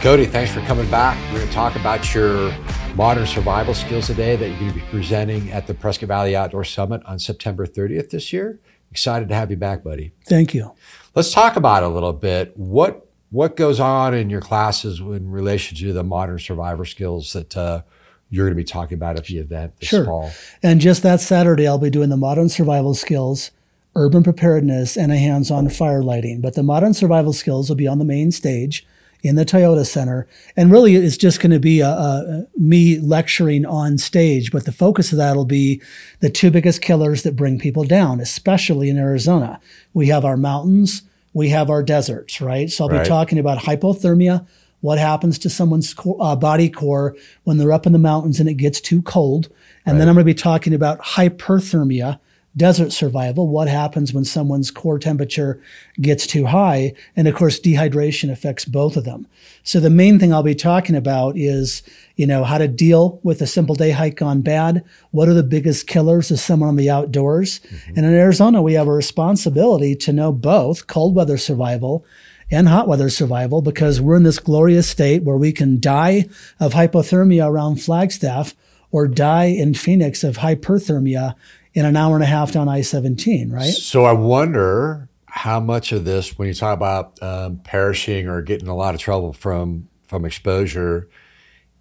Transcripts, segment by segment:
Cody, thanks for coming back. We're going to talk about your modern survival skills today that you're going to be presenting at the Prescott Valley Outdoor Summit on September 30th this year. Excited to have you back, buddy. Thank you. Let's talk about a little bit what what goes on in your classes in relation to the modern survivor skills that uh, you're going to be talking about at the event this sure. fall. And just that Saturday, I'll be doing the modern survival skills, urban preparedness, and a hands-on fire lighting. But the modern survival skills will be on the main stage in the Toyota Center. And really, it's just going to be a, a, me lecturing on stage. But the focus of that will be the two biggest killers that bring people down, especially in Arizona. We have our mountains, we have our deserts, right? So I'll Right. be talking about hypothermia. What happens to someone's core, uh, body core when they're up in the mountains and it gets too cold? And then I'm going to be talking about hyperthermia, desert survival. What happens when someone's core temperature gets too high? And of course, dehydration affects both of them. So the main thing I'll be talking about is, you know, how to deal with a simple day hike gone bad. What are the biggest killers of someone on the outdoors? Mm-hmm. And in Arizona, we have a responsibility to know both cold weather survival and hot weather survival because we're in this glorious state where we can die of hypothermia around Flagstaff or die in Phoenix of hyperthermia in an hour and a half down I 17, right? So I wonder how much of this, when you talk about um, perishing or getting a lot of trouble from from exposure,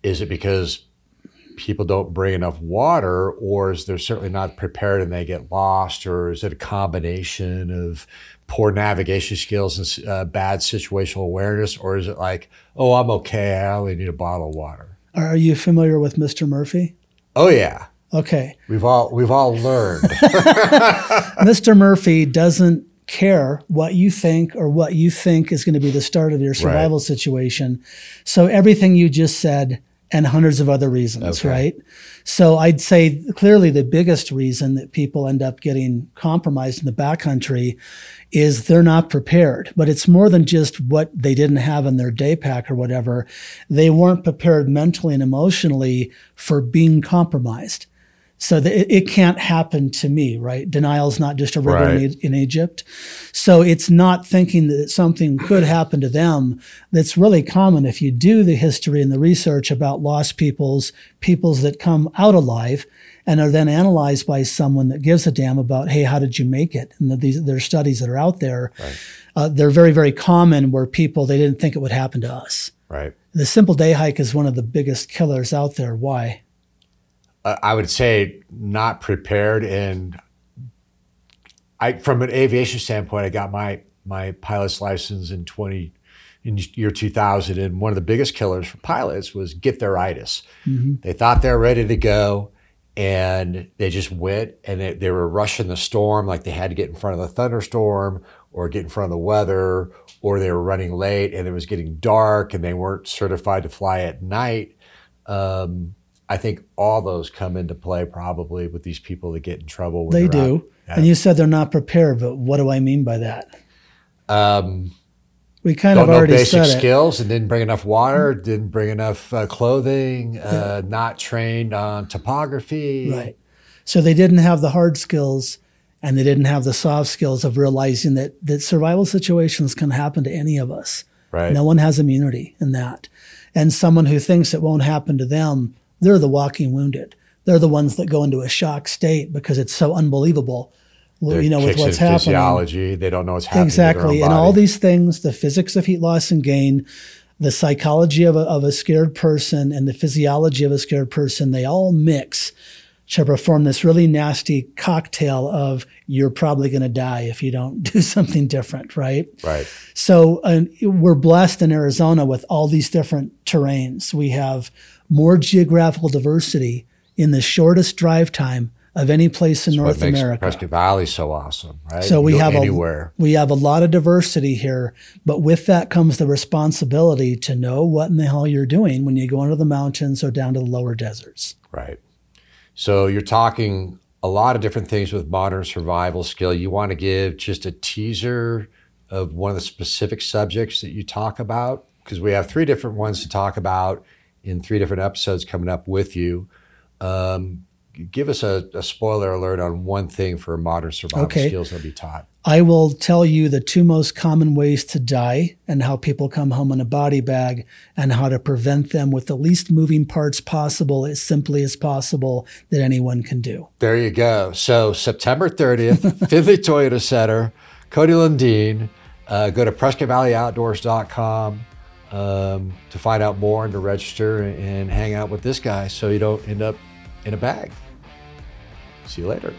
is it because people don't bring enough water, or is they're certainly not prepared and they get lost, or is it a combination of poor navigation skills and uh, bad situational awareness, or is it like, oh, I'm okay, I only need a bottle of water? Are you familiar with Mr. Murphy? Oh yeah, Okay. we've all we've all learned. Mr. Murphy doesn't care what you think or what you think is going to be the start of your survival situation. So everything you just said and hundreds of other reasons, Okay. right? So I'd say clearly the biggest reason that people end up getting compromised in the backcountry is they're not prepared. But it's more than just what they didn't have in their day pack or whatever. They weren't prepared mentally and emotionally for being compromised. So that it, it can't happen to me, right? Denial is not just a river Right. in, in Egypt. So it's not thinking that something could happen to them. That's really common if you do the history and the research about lost peoples, peoples that come out alive and are then analyzed by someone that gives a damn about, hey, how did you make it? And the, these, there are studies that are out there. Uh, they're very, very common where people, they didn't think it would happen to us. right. The simple day hike is one of the biggest killers out there. Why? I would say not prepared. And I from an aviation standpoint I got my my pilot's license in 20 in year 2000 and one of the biggest killers for pilots was get there itis. They thought they were ready to go and they just went and they, they were rushing the storm like they had to get in front of the thunderstorm or get in front of the weather or they were running late and it was getting dark and they weren't certified to fly at night. Um, I think all those come into play probably with these people that get in trouble. When They do. out. And you said they're not prepared, but what do I mean by that? Um, We kind don't of know already basic said it. skills and didn't bring enough water, didn't bring enough uh, clothing, uh, not trained on topography. Right. So they didn't have the hard skills and they didn't have the soft skills of realizing that, that survival situations can happen to any of us. Right. No one has immunity in that. And someone who thinks it won't happen to them, they're the walking wounded. They're the ones that go into a shock state because it's so unbelievable, They're you know, with what's in happening. physiology. They don't know what's happening. Exactly. And their all these things, the physics of heat loss and gain, the psychology of a, of a scared person and the physiology of a scared person, they all mix to perform this really nasty cocktail of you're probably going to die if you don't do something different, right? Right. So uh, we're blessed in Arizona with all these different terrains. We have more geographical diversity in the shortest drive time of any place in North what makes America. Prescott Valley so awesome, right? So we have anywhere. a we have a lot of diversity here, but with that comes the responsibility to know what in the hell you're doing when you go into the mountains or down to the lower deserts. Right. So you're talking a lot of different things with modern survival skill. You want to give just a teaser of one of the specific subjects that you talk about? Because we have three different ones to talk about in three different episodes coming up with you. Um, give us a, a spoiler alert on one thing for modern survival Okay. skills that'll be taught. I will tell you the two most common ways to die and how people come home in a body bag and how to prevent them with the least moving parts possible as simply as possible that anyone can do. There you go. So September 30th, Findlay Toyota Center, Cody Lundin. Uh, go to PrescottValleyOutdoors.com um, to find out more and to register and, and hang out with this guy so you don't end up in a bag. See you later.